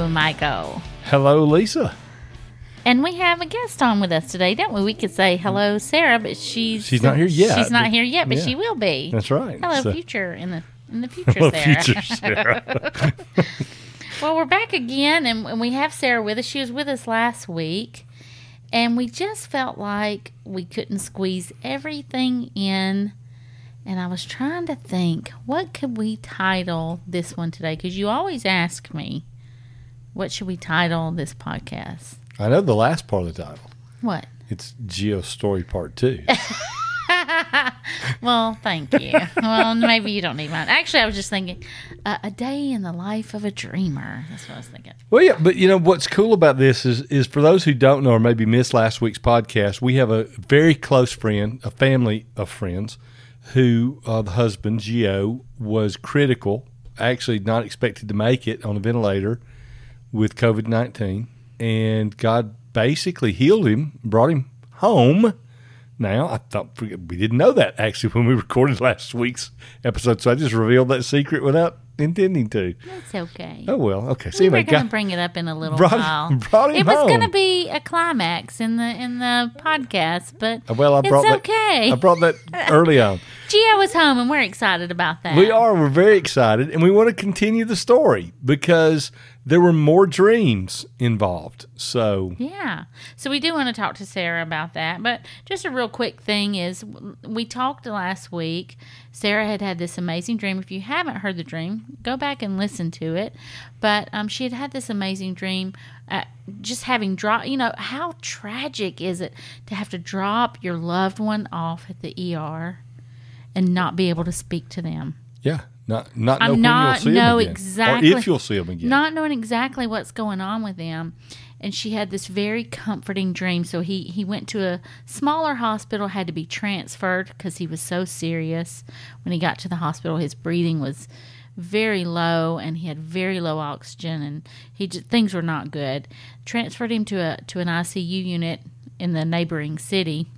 Hello, Michael. Hello, Lisa. And we have a guest on with us today, don't we? We could say hello, Sarah, but she's She's not here yet, She's not here yet, but yeah. she will be. That's right. Hello, So- future in the in the future, Hello, Sarah. future Sarah. Well, we're back again, and, and we have Sarah with us. She was with us last week, and we just felt like we couldn't squeeze everything in. And I was trying to think, what could we title this one today? Because you always ask me, what should we title this podcast? I know the last part of the title. What? It's Geo Story Part 2. Well, thank you. well, maybe you don't need mine. Actually, I was just thinking, uh, a day in the life of a dreamer. That's what I was thinking. Well, yeah, but you know what's cool about this is is for those who don't know or maybe missed last week's podcast, we have a very close friend, a family of friends, who uh, the husband Geo was critical, actually not expected to make it on a ventilator with COVID nineteen, and God basically healed him, brought him home. Now I thought we didn't know that actually when we recorded last week's episode, so I just revealed that secret without intending to. That's okay. Oh well, okay. So we anyway, were going to bring it up in a little Brought- while. brought him it was going to be a climax in the in the podcast, but uh, Well, I brought it's that. okay. I brought that early on. Gio was home, and we're excited about that. We are. We're very excited, and we want to continue the story because there were more dreams involved. So Yeah. So we do want to talk to Sarah about that. But just a real quick thing is we talked last week. Sarah had had this amazing dream. If you haven't heard the dream, go back and listen to it. But um, she had had this amazing dream, uh, just having drop. You know how tragic is it to have to drop your loved one off at the ER and not be able to speak to them? yeah, not not know I'm not- know exactly- or if you'll see them again. not knowing exactly what's going on with them. And she had this very comforting dream. So he he went to a smaller hospital had to be transferred because he was so serious. When he got to the hospital his breathing was very low and he had very low oxygen and he just, things were not good. Transferred him to a to an ICU unit in the neighboring city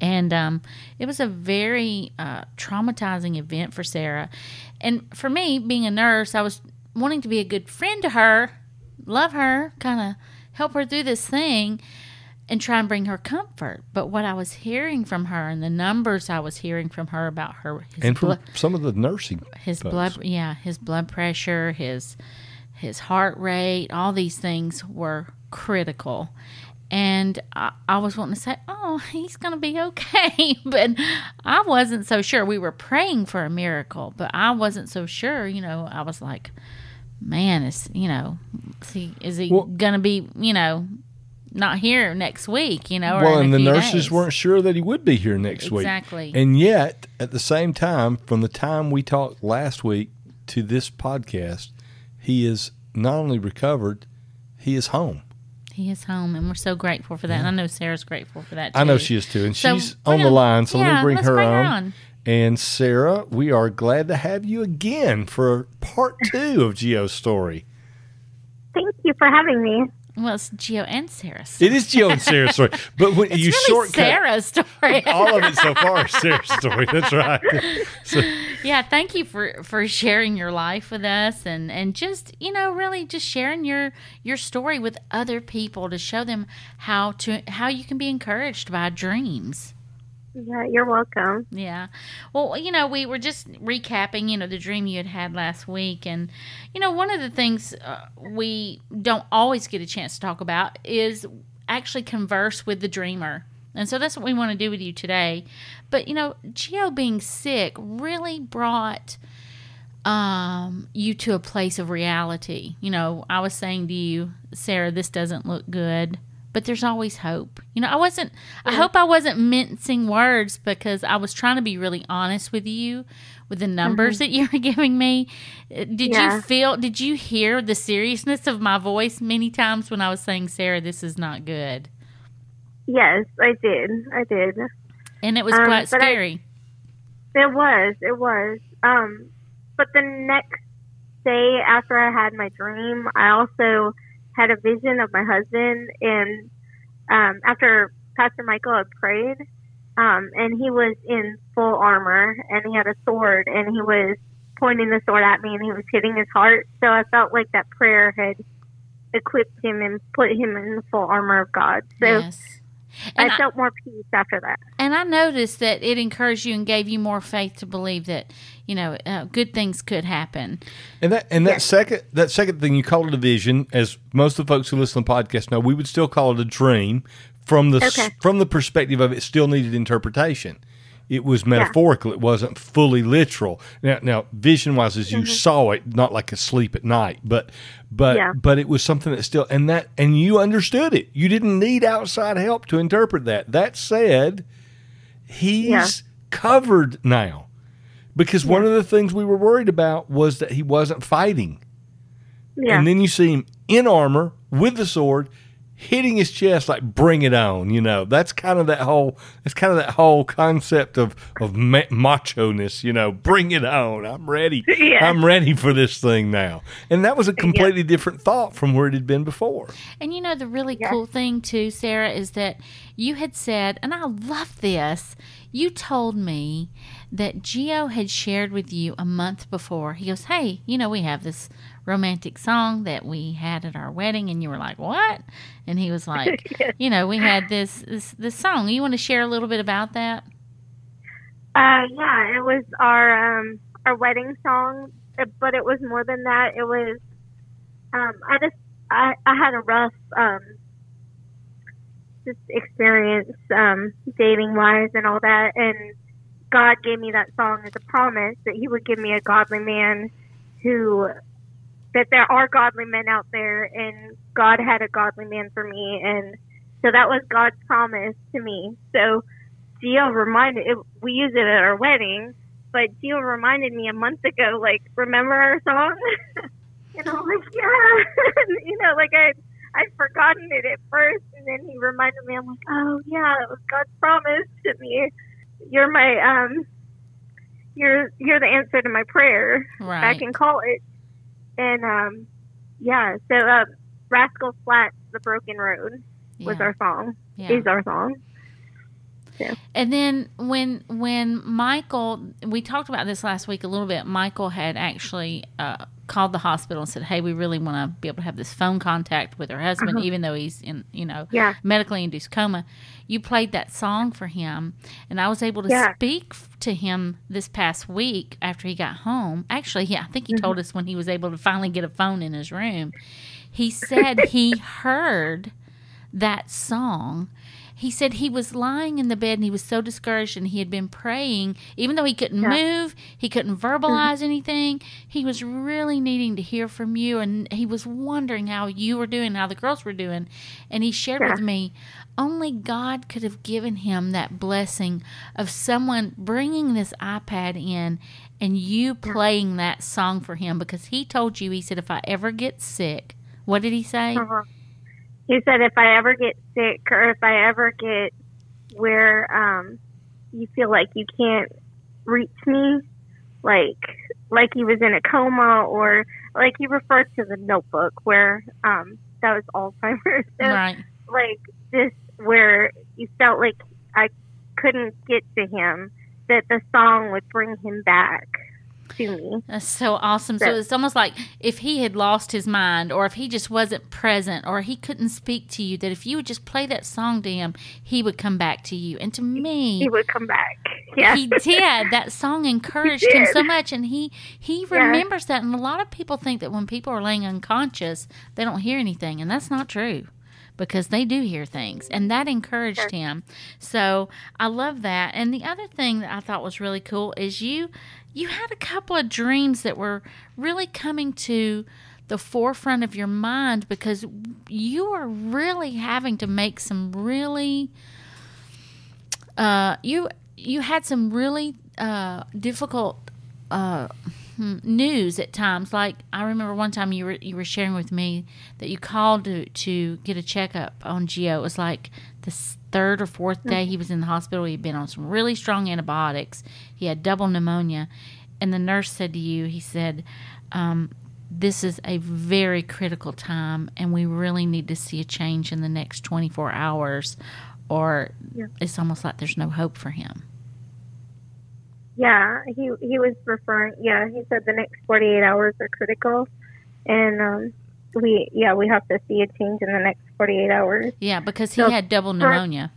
and um, it was a very uh, traumatizing event for Sarah. And for me, being a nurse, I was wanting to be a good friend to her, love her, kind of help her through this thing, and try and bring her comfort. But what I was hearing from her and the numbers I was hearing from her about her, his and from blood, some of the nursing, his folks. blood, yeah, his blood pressure, his his heart rate, all these things were critical. And I, I was wanting to say, oh, he's going to be okay. but I wasn't so sure. We were praying for a miracle, but I wasn't so sure. You know, I was like, man, is, you know, is he, is he Well- going to be, you know, not here next week, you know? Well, and the nurses days? weren't sure that he would be here next week. Exactly. And yet, at the same time, from the time we talked last week to this podcast, he is not only recovered, he is home. He is home, and we're so grateful for that. And I know Sarah's grateful for that too. I know she is too, and So she's on the gonna- line. So let me bring let's her bring her on. on. And Sarah, we are glad to have you again for part two of Geo's story. Thank you for having me. Well, it's Geo and Sarah's. It is Geo and Sarah's story, but when It's you really shortcut Sarah's story. all of it so far is Sarah's story. That's right. So, yeah, thank you for for sharing your life with us and and just you know really just sharing your your story with other people to show them how to how you can be encouraged by dreams. Yeah, you're welcome. Yeah. Well, you know, we were just recapping, you know, the dream you had had last week. And, you know, one of the things uh, we don't always get a chance to talk about is actually converse with the dreamer. And so that's what we want to do with you today. But, you know, Geo being sick really brought um, you to a place of reality. You know, I was saying to you, Sarah, this doesn't look good, but there's always hope. You know, I wasn't, I hope I wasn't mincing words because I was trying to be really honest with you with the numbers that you were giving me. Uh, Did Yeah. you feel, did you hear the seriousness of my voice many times when I was saying, Sarah, this is not good? Yes, I did. I did. And it was Um, quite but I- scary. It was. It was. Um, but the next day after I had my dream, I also had a vision of my husband, and um, after Pastor Michael had prayed, um, and he was in full armor, and he had a sword, and he was pointing the sword at me, and he was hitting his heart. So I felt like that prayer had equipped him and put him in the full armor of God. So yes. And I I, felt more peace after that. and I noticed that it encouraged you and gave you more faith to believe that you know uh, good things could happen. And that and that Yes. second that second thing you call it a vision, as most of the folks who listen to the podcast know, we would still call it a dream from the Okay. from the perspective of it still needed interpretation. It was metaphorical. It wasn't fully literal. Now, now vision wise, as you mm-hmm. saw it, not like asleep at night, but but Yeah. but it was something that still and that and you understood it. You didn't need outside help to interpret that. That said, he's Yeah. covered now because one of the things we were worried about was that he wasn't fighting. Yeah. And then you see him in armor with the sword hitting his chest like bring it on, you know. That's kind of that whole it's kind of that whole concept of of ma- macho-ness, you know, bring it on. I'm ready. Yeah. I'm ready for this thing now. And that was a completely different thought from where it had been before. And you know the really Yeah. cool thing too, Sarah, is that you had said, and I love this. You told me that Geo had shared with you a month before. He goes, "Hey, you know we have this romantic song that we had at our wedding," and you were like, "What?" And he was like, "You know, we had this this this song. You want to share a little bit about that?" Uh, yeah, it was our um our wedding song, uh, but it was more than that. It was um I just I I had a rough um just experience um dating wise and all that, and God gave me that song as a promise that He would give me a godly man who that there are godly men out there, and God had a godly man for me, and so that was God's promise to me. So. Gio reminded it, we used it at our wedding, but Gio reminded me a month ago, like, remember our song? and I'm like, yeah, you know, like I I'd forgotten it at first, and then he reminded me. I'm like, oh yeah, it was God's promise to me. You're my um, you're you're the answer to my prayer. I Right. can call it. And um, yeah, so uh, Rascal Flatts, the Broken Road was Yeah. our song. Yeah. Is our song. And then when when Michael, we talked about this last week a little bit. Michael had actually uh, called the hospital and said, "Hey, we really want to be able to have this phone contact with her husband, even though he's in, you know, Yeah. medically induced coma." You played that song for him, and I was able to Yeah. speak to him this past week after he got home. Actually, yeah, I think he told us when he was able to finally get a phone in his room. He said he heard that song. He said he was lying in the bed and he was so discouraged and he had been praying, even though he couldn't Yeah. move, he couldn't verbalize anything. He was really needing to hear from you and he was wondering how you were doing, how the girls were doing. And he shared Yeah. with me, only God could have given him that blessing of someone bringing this iPad in and you playing that song for him because he told you, he said, if I ever get sick, what did he say? Uh-huh. He said if I ever get sick or if I ever get where um you feel like you can't reach me, like like he was in a coma or like he referred to the notebook where um that was Alzheimer's. So, Right. Like this where you felt like I couldn't get to him, that the song would bring him back to me. That's so awesome. So Yeah. it's almost like if he had lost his mind or if he just wasn't present or he couldn't speak to you, that if you would just play that song to him, he would come back to you. And to me, He would come back. Yeah. he did. That song encouraged him so much and he he remembers that and a lot of people think that when people are laying unconscious, they don't hear anything and that's not true. Because they do hear things, and that encouraged him. So I love that. And the other thing that I thought was really cool is you, you had a couple of dreams that were really coming to the forefront of your mind because you are really having to make some really uh, you you had some really uh, difficult uh, hmm, news at times. Like I remember one time you were you were sharing with me that you called to to get a checkup on Geo. It was like the third or fourth day he was in the hospital. He'd been on some really strong antibiotics. He had double pneumonia, and the nurse said to you, he said. Um, this is a very critical time, and we really need to see a change in the next 24 hours, or Yeah. it's almost like there's no hope for him. Yeah, he he was referring. Yeah, he said the next 48 hours are critical, and um, we yeah we have to see a change in the next 48 hours. Yeah, because he So, had double pneumonia.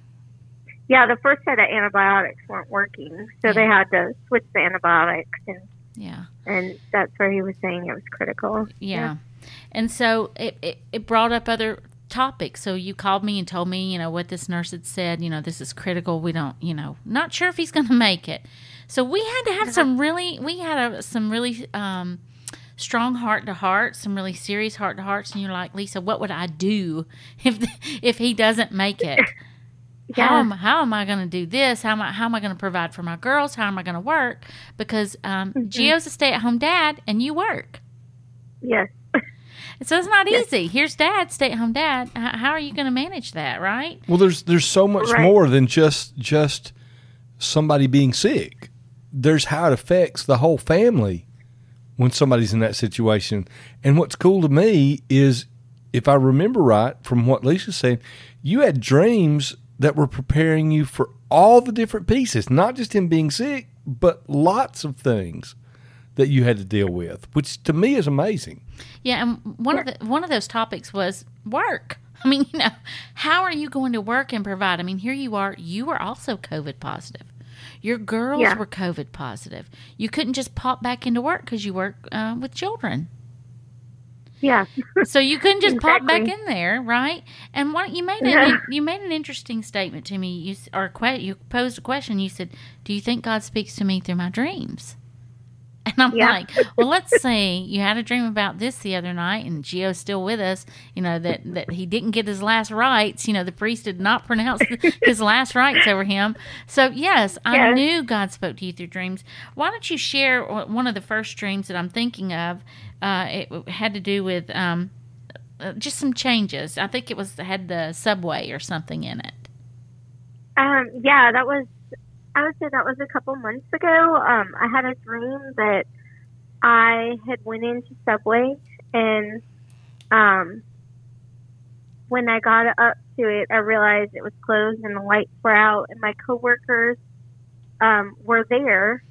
Yeah, the first set of antibiotics weren't working, so they had to switch the antibiotics, and Yeah. and that's where he was saying it was critical. Yeah. And so it, it, it brought up other topics. So you called me and told me, you know, what this nurse had said, you know, this is critical. We don't, you know, not sure if he's going to make it. So we had to have some really, we had a, some really um, strong heart to heart, some really serious heart to hearts. And you're like, Lisa, what would I do if, if he doesn't make it? How am, how am I going to do this? How am I, how am I going to provide for my girls? How am I going to work? Because um, Gio's a stay at home dad and you work. Yes. So it's not easy. Here's dad, stay at home dad. H- How are you going to manage that, right? Well, there's there's so much Right. more than just just somebody being sick. There's how it affects the whole family when somebody's in that situation. And what's cool to me is, if I remember right from what Lisa's saying, you had dreams that were preparing you for all the different pieces, not just him being sick, but lots of things that you had to deal with, which to me is amazing. Yeah, and one of the one of those topics was work. I mean, you know, how are you going to work and provide? I mean, here you are. You are also COVID positive. Your girls Yeah. were COVID positive. You couldn't just pop back into work because you work uh, with children. Yeah. So you couldn't just pop back in there, right? And what you made an, you made an interesting statement to me. You or you posed a question. You said, "Do you think God speaks to me through my dreams?" And I'm Yeah. like, "Well, let's see. You had a dream about this the other night, and Gio's still with us. You know that that he didn't get his last rites. You know the priest did not pronounce his last rites over him. So yes, I knew God spoke to you through dreams. Why don't you share one of the first dreams that I'm thinking of? Uh, it had to do with um, uh, just some changes. I think it was had the subway or something in it. Um, yeah, that was, I would say that was a couple months ago. Um, I had a dream that I had went into Subway and, um, when I got up to it, I realized it was closed and the lights were out and my coworkers, um, were there.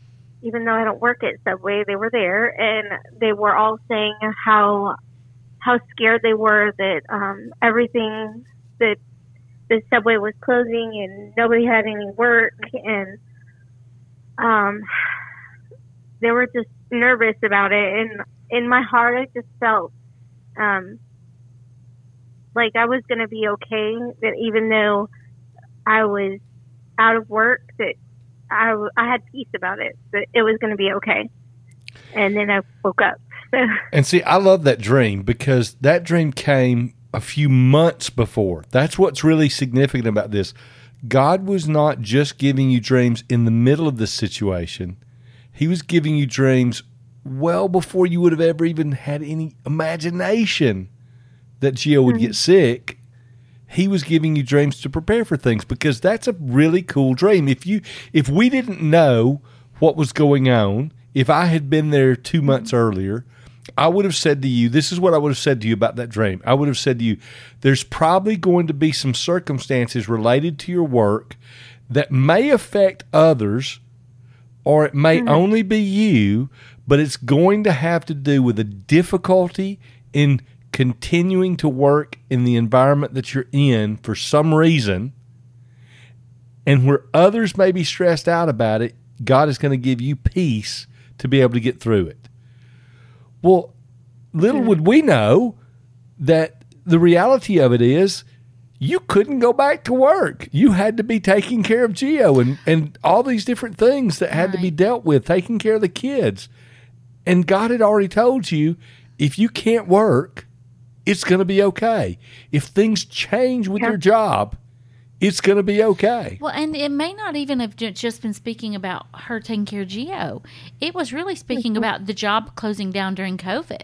Even though I don't work at Subway, they were there and they were all saying how, how scared they were that, um, everything that the subway was closing and nobody had any work and um they were just nervous about it. And in my heart I just felt um like I was going to be okay that even though I was out of work that I, I had peace about it that it was going to be okay. And then I woke up. And see, I love that dream because that dream came a few months before. That's what's really significant about this. God was not just giving you dreams in the middle of this situation, He was giving you dreams well before you would have ever even had any imagination that Gio would get mm-hmm. sick. He was giving you dreams to prepare for things because that's a really cool dream. If you if we didn't know what was going on, if I had been there 2 months mm-hmm. earlier, I would have said to you, this is what I would have said to you about that dream. I would have said to you, there's probably going to be some circumstances related to your work that may affect others or it may mm-hmm. only be you, but it's going to have to do with a difficulty in continuing to work in the environment that you're in for some reason. And where others may be stressed out about it, God is going to give you peace to be able to get through it. Well, little would we know that the reality of it is you couldn't go back to work. You had to be taking care of Geo and, and all these different things that had to be dealt with, taking care of the kids. And God had already told you if you can't work, it's going to be okay. If things change with Yeah. your job, it's going to be okay. Well, and it may not even have just been speaking about her taking care of Geo. It was really speaking about the job closing down during COVID.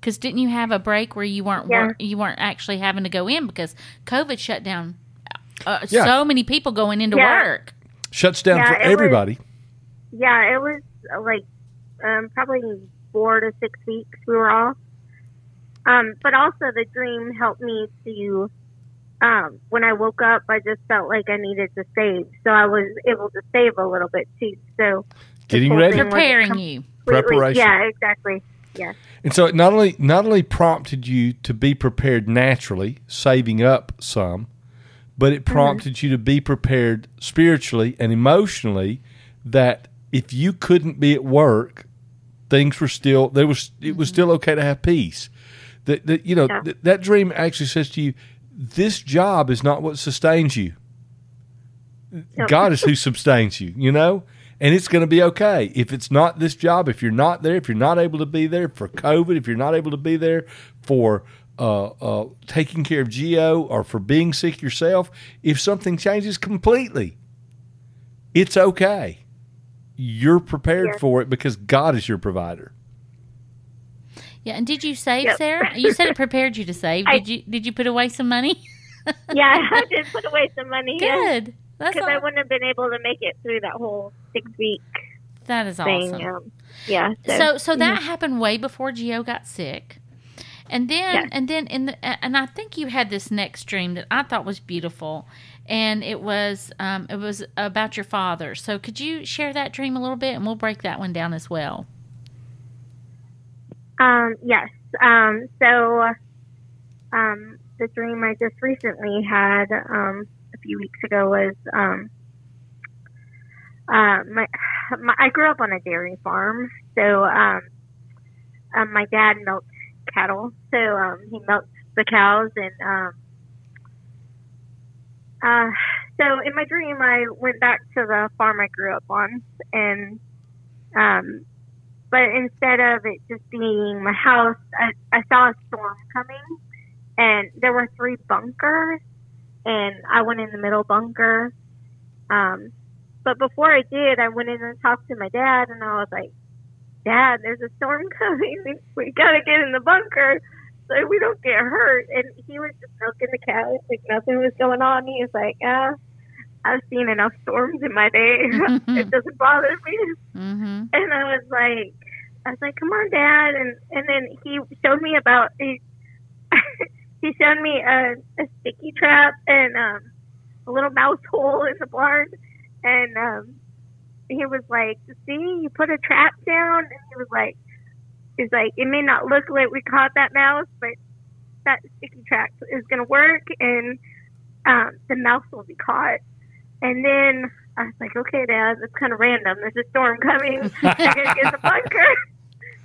Because didn't you have a break where you weren't Yeah. wor- you weren't actually having to go in because COVID shut down uh, Yeah. so many people going into Yeah. work. Shuts down Yeah, for it was- everybody. yeah, it was uh, like um, probably four to six weeks we were off. Um, but also the dream helped me to. Um, when I woke up, I just felt like I needed to save, so I was able to save a little bit too. So Getting ready. Preparing you. Preparation. Yeah, exactly. Yeah. And so it not only not only prompted you to be prepared naturally, saving up some, but it prompted you to be prepared spiritually and emotionally that if you couldn't be at work, things were still there was it was still okay to have peace. That, that you know Yeah. th- that dream actually says to you, this job is not what sustains you. Yep. God is who sustains you, you know? And it's going to be okay. If it's not this job, if you're not there, if you're not able to be there for COVID, if you're not able to be there for uh, uh, taking care of Geo or for being sick yourself, if something changes completely, it's okay. You're prepared Yes. for it because God is your provider. Yeah, and did you save, Yep. Sarah? You said it prepared you to save. I- Did you did you put away some money? Yeah, I did put away some money. Good. Because I all, wouldn't have been able to make it through that whole six week that is thing. awesome. Um, yeah. So, So so that happened way before Geo got sick. And then Yes. and then in the and I think you had this next dream that I thought was beautiful. And it was um, it was about your father. So could you share that dream a little bit and we'll break that one down as well. Um, yes. Um, so, um, the dream I just recently had um, a few weeks ago was um, uh, my, my I grew up on a dairy farm, so um, um, my dad milked cattle. So um, he milked the cows, and um, uh, so in my dream I went back to the farm I grew up on, and um, but instead of it just being my house, I, I saw a storm coming, and there were three bunkers, and I went in the middle bunker. Um, but before I did, I went in and talked to my dad, and I was like, "Dad, there's a storm coming. We gotta get in the bunker." So we don't get hurt, and he was just milking the cows like nothing was going on. He was like, "Ah, I've seen enough storms in my day. it doesn't bother me." Mhm. and I was like, I was like, come on, Dad, and and then he showed me about he, he showed me a, a sticky trap and um, a little mouse hole in the barn, and um, he was like, see, you put a trap down, and he was like, he's like, it may not look like we caught that mouse, but that sticky trap is gonna work, and um, the mouse will be caught, and then. I was like, okay, Dad, that's kind of random. There's a storm coming. I gotta get in the bunker.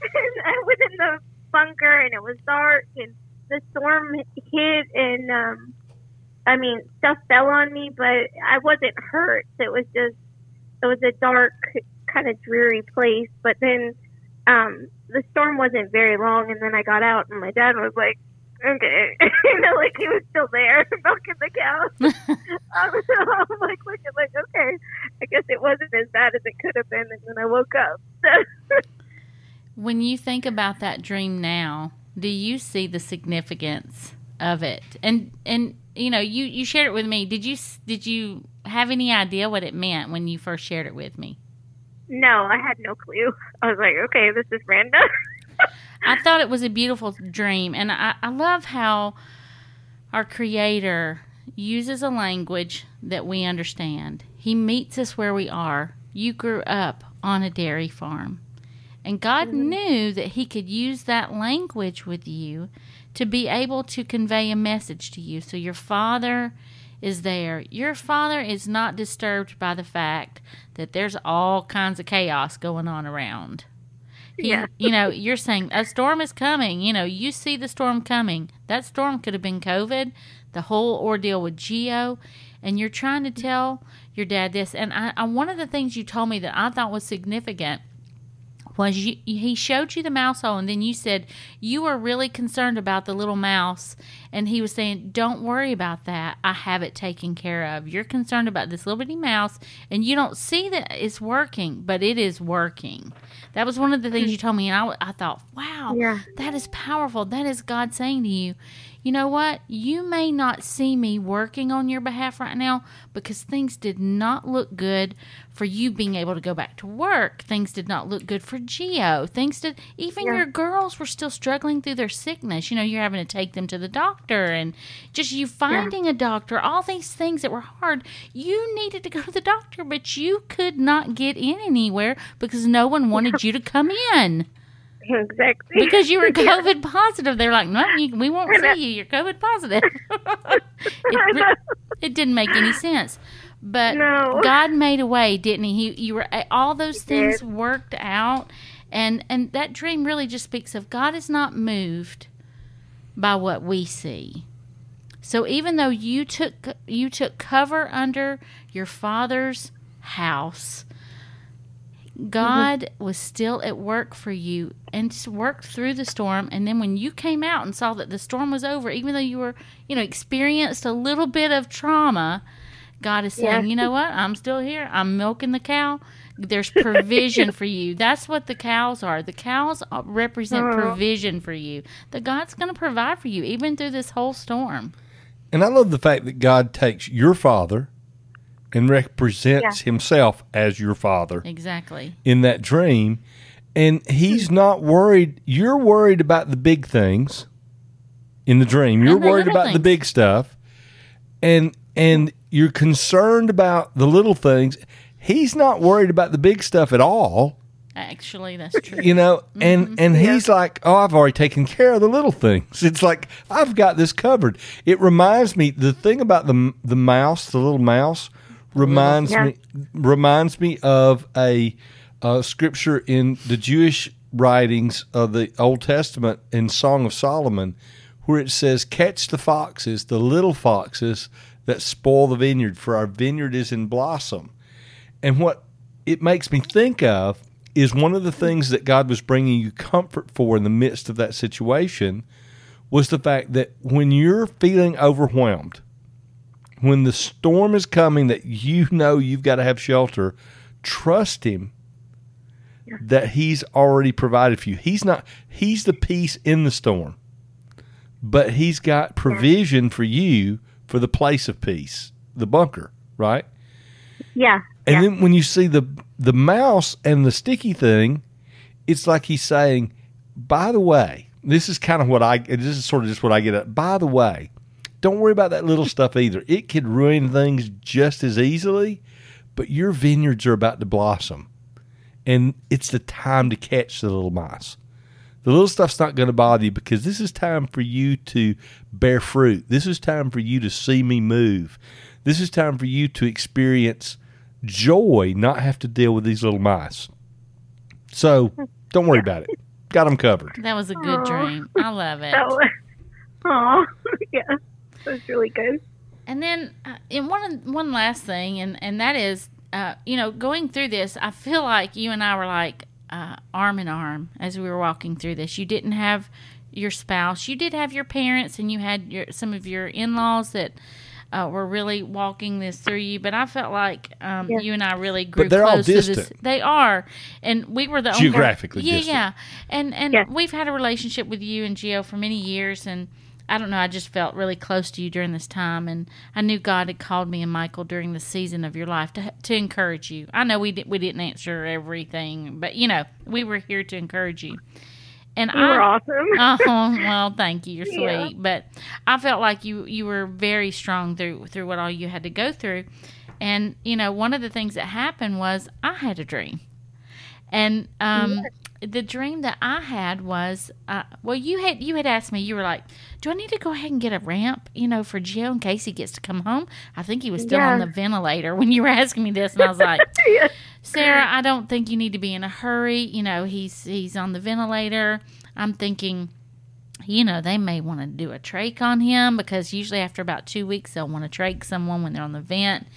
And I was in the bunker, and it was dark, and the storm hit, and um, I mean, stuff fell on me, but I wasn't hurt. It was just, it was a dark, kind of dreary place. But then, um, the storm wasn't very long, and then I got out, and my dad was like, okay, you know, like he was still there milking the cows. I was I'm like looking like, okay, I guess it wasn't as bad as it could have been. And then I woke up. So, When you think about that dream now, do you see the significance of it? And and you know, you you shared it with me. Did you did you have any idea what it meant when you first shared it with me? no, I had no clue. I was like, okay, this is random. I thought it was a beautiful dream, and I, I love how our Creator uses a language that we understand. He meets us where we are. You grew up on a dairy farm, and God mm-hmm. knew that He could use that language with you to be able to convey a message to you. So your Father is there. Your Father is not disturbed by the fact that there's all kinds of chaos going on around. He, Yeah. you know, you're saying a storm is coming. You know, you see the storm coming. That storm could have been COVID, the whole ordeal with Geo, and you're trying to tell your dad this. And I, I one of the things you told me that I thought was significant was you, he showed you the mouse hole, and then you said you were really concerned about the little mouse, and he was saying, "Don't worry about that. I have it taken care of. You're concerned about this little bitty mouse, and you don't see that it's working, but it is working." That was one of the things hmm. you told me, and I, I thought, "Wow, Yeah. that is powerful. That is God saying to you." You know what? You may not see me working on your behalf right now because things did not look good for you being able to go back to work. Things did not look good for Geo. Things did, even Yeah. your girls were still struggling through their sickness. You know, you're having to take them to the doctor and just you finding a doctor, all these things that were hard. You needed to go to the doctor, but you could not get in anywhere because no one wanted you to come in. Exactly. because you were Yeah. COVID positive. They're like, no, you, we won't see you. You're COVID positive. It, it didn't make any sense. But No. God made a way, didn't He? He you were all those things worked out, and and that dream really just speaks of God is not moved by what we see. So even though you took you took cover under your father's house, God was still at work for you and s- worked through the storm. And then when you came out and saw that the storm was over, even though you were, you know, experienced a little bit of trauma, God is saying, Yeah. you know what? I'm still here. I'm milking the cow. There's provision for you. That's what the cows are. The cows uh, represent Oh. provision for you. That God's going to provide for you even through this whole storm. And I love the fact that God takes your father and represents himself as your father Exactly. in that dream. And he's not worried. You're worried about the big things in the dream. You're worried little about the big stuff. And and you're concerned about the little things. He's not worried about the big stuff at all. Actually, that's true. you know and Mm-hmm. and he's like oh i've already taken care of the little things it's like i've got this covered it reminds me the thing about the the mouse the little mouse reminds Yeah. me reminds me of a, uh scripture in the jewish writings of the old testament in song of solomon where it says catch the foxes the little foxes that spoil the vineyard for our vineyard is in blossom and what it makes me think of is one of the things that God was bringing you comfort for in the midst of that situation was the fact that when you're feeling overwhelmed, when the storm is coming that you know you've got to have shelter, trust Him that He's already provided for you. He's not, He's the peace in the storm, but He's got provision for you for the place of peace, the bunker, right? Yeah. And yeah. then when you see the the mouse and the sticky thing, it's like he's saying, "By the way, this is kind of what I this is sort of just what I get at. By the way, don't worry about that little stuff either. It could ruin things just as easily, but your vineyards are about to blossom, and it's the time to catch the little mice." The little stuff's not going to bother you because this is time for you to bear fruit. This is time for you to see me move. This is time for you to experience joy, not have to deal with these little mice. So don't worry about it. Got them covered. That was a good Aw. dream. I love it. So, oh, yeah. That was really good. And then, uh, and one one last thing, and and that is, uh, you know, going through this, I feel like you and I were like uh, arm in arm as we were walking through this. You didn't have your spouse, you did have your parents, and you had your some of your in laws that. Uh, were really walking this through you, but I felt like um, Yeah. you and I really grew they're all close to this. distant. They are, and we were the only- Geographically yeah, distant. yeah, and and Yeah. we've had a relationship with you and Geo for many years, and I don't know. I just felt really close to you during this time, and I knew God had called me and Michael during the season of your life to to encourage you. I know we did, we didn't answer everything, but you know we were here to encourage you. And You I, were awesome. oh well, thank you. You're sweet, Yeah. but I felt like you you were very strong through through what all you had to go through. And you know, one of the things that happened was I had a dream, and um, the dream that I had was uh, well, you had you had asked me. You were like, "Do I need to go ahead and get a ramp, you know, for Jill in case he gets to come home?" I think he was still on the ventilator when you were asking me this, and I was like. yeah. Sarah, I don't think you need to be in a hurry. You know, he's he's on the ventilator. I'm thinking, you know, they may want to do a trach on him because usually after about two weeks they'll want to trach someone when they're on the vent.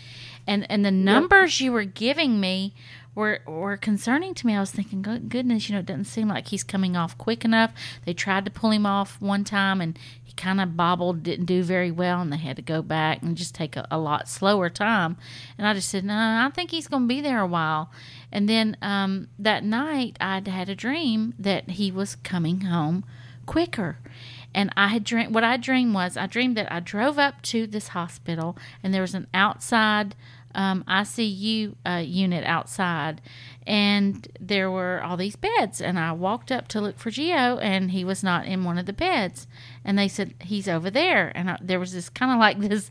And and the numbers you were giving me were were concerning to me. I was thinking, "Good- goodness, you know, it doesn't seem like he's coming off quick enough. They tried to pull him off one time and he kind of bobbled, didn't do very well, and they had to go back and just take a, a lot slower time. And I just said, no, I think he's going to be there a while. And then um, that night, I'd had a dream that he was coming home quicker. And I had dreamed, what I dreamed was, I dreamed that I drove up to this hospital and there was an outside um, ICU uh, unit outside. And there were all these beds. And i walked up to look for geo and he was not in one of the beds. And they said he's over there. And I, there was this kind of like this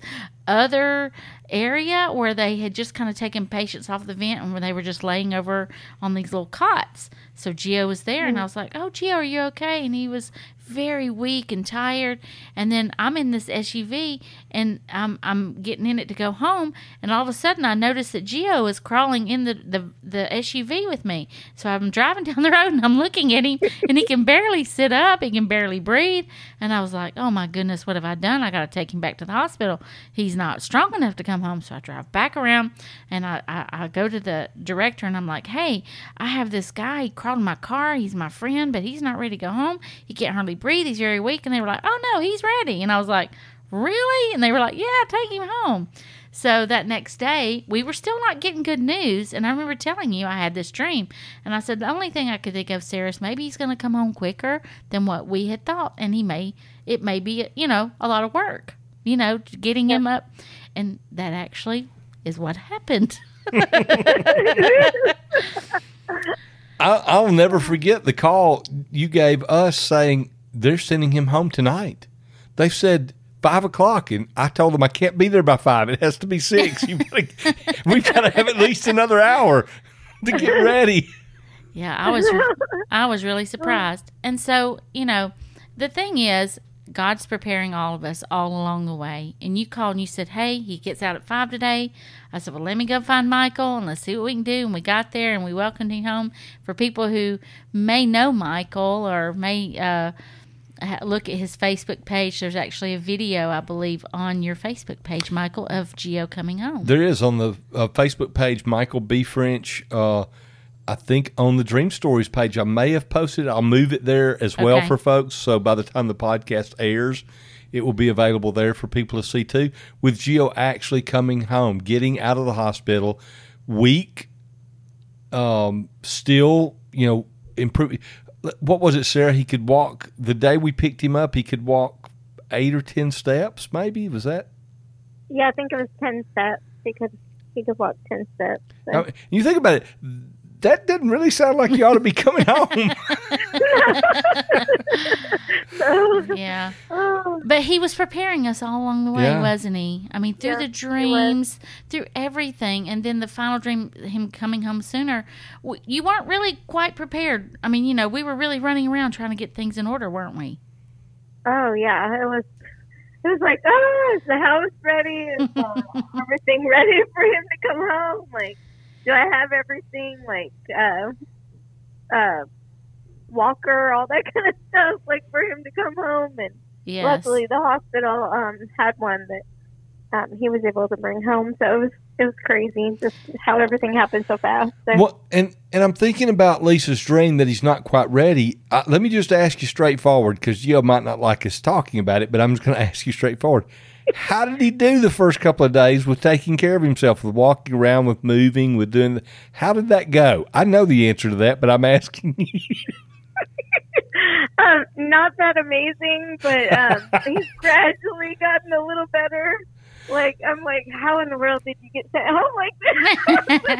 other area where they had just kind of taken patients off the vent and where they were just laying over on these little cots. So geo was there and i mm-hmm. was like oh geo are you okay? And he was very weak and tired. And then i'm in this suv and i'm, I'm getting in it to go home. And all of a sudden i noticed that geo is crawling in the, the, the suv with me. So i'm driving down the road and i'm looking at him and he can barely sit up he can barely breathe. And i was like oh my goodness what have i done? I got to take him back to the hospital. He's not strong enough to come home. So i drive back around and I, I, I go to the director and i'm like hey i have this guy he crawled in my car he's my friend but he's not ready to go home. He can't hardly breathe he's very weak. And they were like oh no he's ready. And i was like really? And they were like yeah take him home so that next day, we were still not getting good news. And I remember telling you I had this dream. And I said, the only thing I could think of, Sarah, is maybe he's going to come home quicker than what we had thought. And he may, it may be, you know, a lot of work, you know, getting him up. And that actually is what happened. I, I'll never forget the call you gave us saying they're sending him home tonight. They said five o'clock, and I told them I can't be there by five. It has to be six. You gotta, we've got to have at least another hour to get ready. Yeah, I was I was really surprised. And so, you know, the thing is, God's preparing all of us all along the way. And you called and you said, Hey, he gets out at five today. I said, Well, let me go find Michael and let's see what we can do. And we got there and we welcomed him home. For people who may know Michael or may uh, look at his Facebook page, there's actually a video, I believe, on your Facebook page, Michael, of Geo coming home. There is on the uh, Facebook page, Michael B. French. Uh, I think on the Dream Stories page, I may have posted it. I'll move it there as well Okay. for folks. So by the time the podcast airs, it will be available there for people to see too. With Geo actually coming home, getting out of the hospital, weak, um, still, you know, improving. What was it, Sarah? He could walk the day we picked him up. He could walk eight or ten steps. Maybe was that? Yeah, I think it was 10 steps because he could walk 10 steps. So. Now, you think about it. That doesn't really sound like you ought to be coming home. yeah. Oh, But he was preparing us all along the way, Yeah. wasn't he? I mean, through Yeah, the dreams, through everything, and then the final dream, him coming home sooner, you weren't really quite prepared. I mean, you know, we were really running around trying to get things in order, weren't we? oh yeah, it was. It was like, oh, is the house ready? Is uh, everything ready for him to come home? Like, do I have everything? Like, uh, uh, walker, all that kind of stuff, like for him to come home. And Yes. luckily, the hospital um had one that um he was able to bring home. So it was it was crazy just how everything happened so fast. So, well, and and I'm thinking about Lisa's dream that he's not quite ready. Uh, let me just ask you straightforward because you might not like us talking about it, but I'm just going to ask you straightforward. How did he do the first couple of days with taking care of himself, with walking around, with moving, with doing? The, how did that go? I know the answer to that, but I'm asking you. um, not that amazing, but um, he's gradually gotten a little better. Like I'm like, how in the world did you get sent home like this?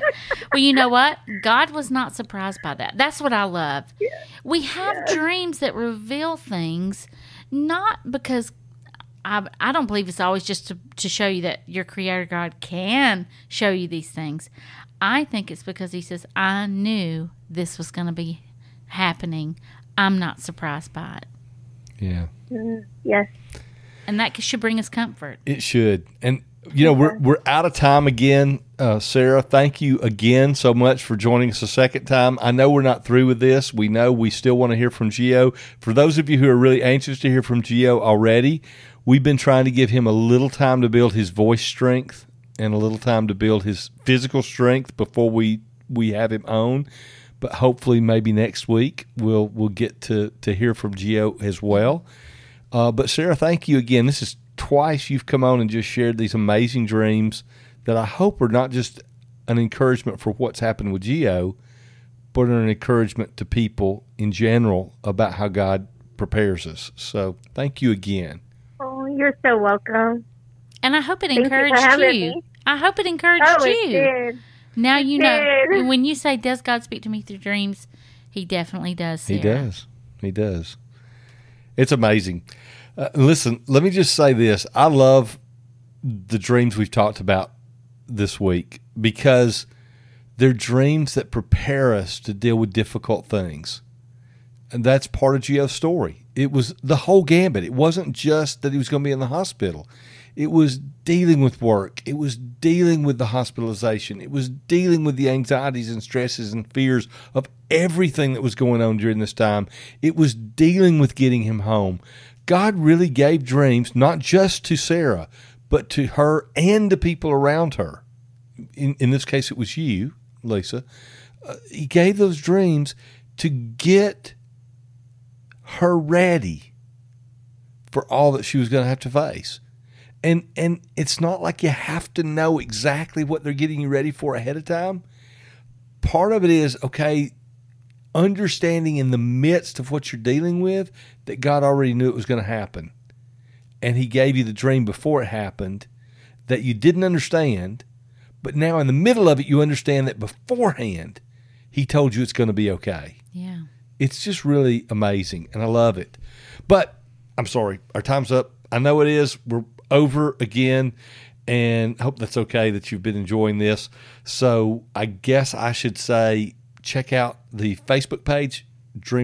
well, you know what? God was not surprised by that. That's what I love. We have dreams that reveal things, not because I, I don't believe it's always just to, to show you that your Creator God can show you these things. I think it's because He says, I knew this was going to be happening. I'm not surprised by it. Yeah. Mm, yes. And that should bring us comfort. It should. And you know, we're we're out of time again. Uh, Sarah, thank you again so much for joining us a second time. I know we're not through with this. We know we still want to hear from Geo. For those of you who are really anxious to hear from Geo already, we've been trying to give him a little time to build his voice strength and a little time to build his physical strength before we we have him on. But hopefully, maybe next week we'll we'll get to to hear from Geo as well. Uh, but Sarah, thank you again. This is twice you've come on and just shared these amazing dreams that I hope are not just an encouragement for what's happened with Geo, but an encouragement to people in general about how God prepares us. So thank you again. You're so welcome. And I hope it Thank encouraged having you. I hope it encouraged Oh, you. did. Now He you know when you say, "Does God speak to me through dreams?" He definitely does. He does. He does. It's amazing. Uh, listen, let me just say this. I love the dreams we've talked about this week because they're dreams that prepare us to deal with difficult things. And that's part of Gio's story. It was the whole gambit. It wasn't just that he was going to be in the hospital. It was dealing with work. It was dealing with the hospitalization. It was dealing with the anxieties and stresses and fears of everything that was going on during this time. It was dealing with getting him home. God really gave dreams, not just to Sarah, but to her and the people around her. In, in this case, it was you, Lisa. Uh, he gave those dreams to get her ready for all that she was going to have to face. And and it's not like you have to know exactly what they're getting you ready for ahead of time. Part of it is okay, understanding in the midst of what you're dealing with that God already knew it was going to happen. And he gave you the dream before it happened that you didn't understand, but now in the middle of it you understand that beforehand he told you it's going to be okay. It's just really amazing and I love it. But I'm sorry, our time's up. I know it is. We're over again and I hope that's okay that you've been enjoying this. So I guess I should say check out the Facebook page, Dream